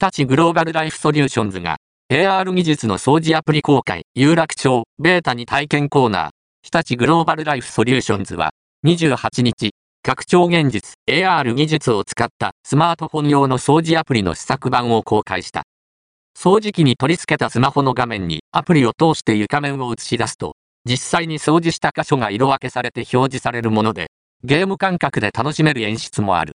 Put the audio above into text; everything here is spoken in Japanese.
日立グローバルライフソリューションズが AR 技術の掃除アプリ公開、有楽町、ベータに体験コーナー、日立グローバルライフソリューションズは、28日、拡張現実 AR 技術を使ったスマートフォン用の掃除アプリの試作版を公開した。掃除機に取り付けたスマホの画面にアプリを通して床面を映し出すと、実際に掃除した箇所が色分けされて表示されるもので、ゲーム感覚で楽しめる演出もある。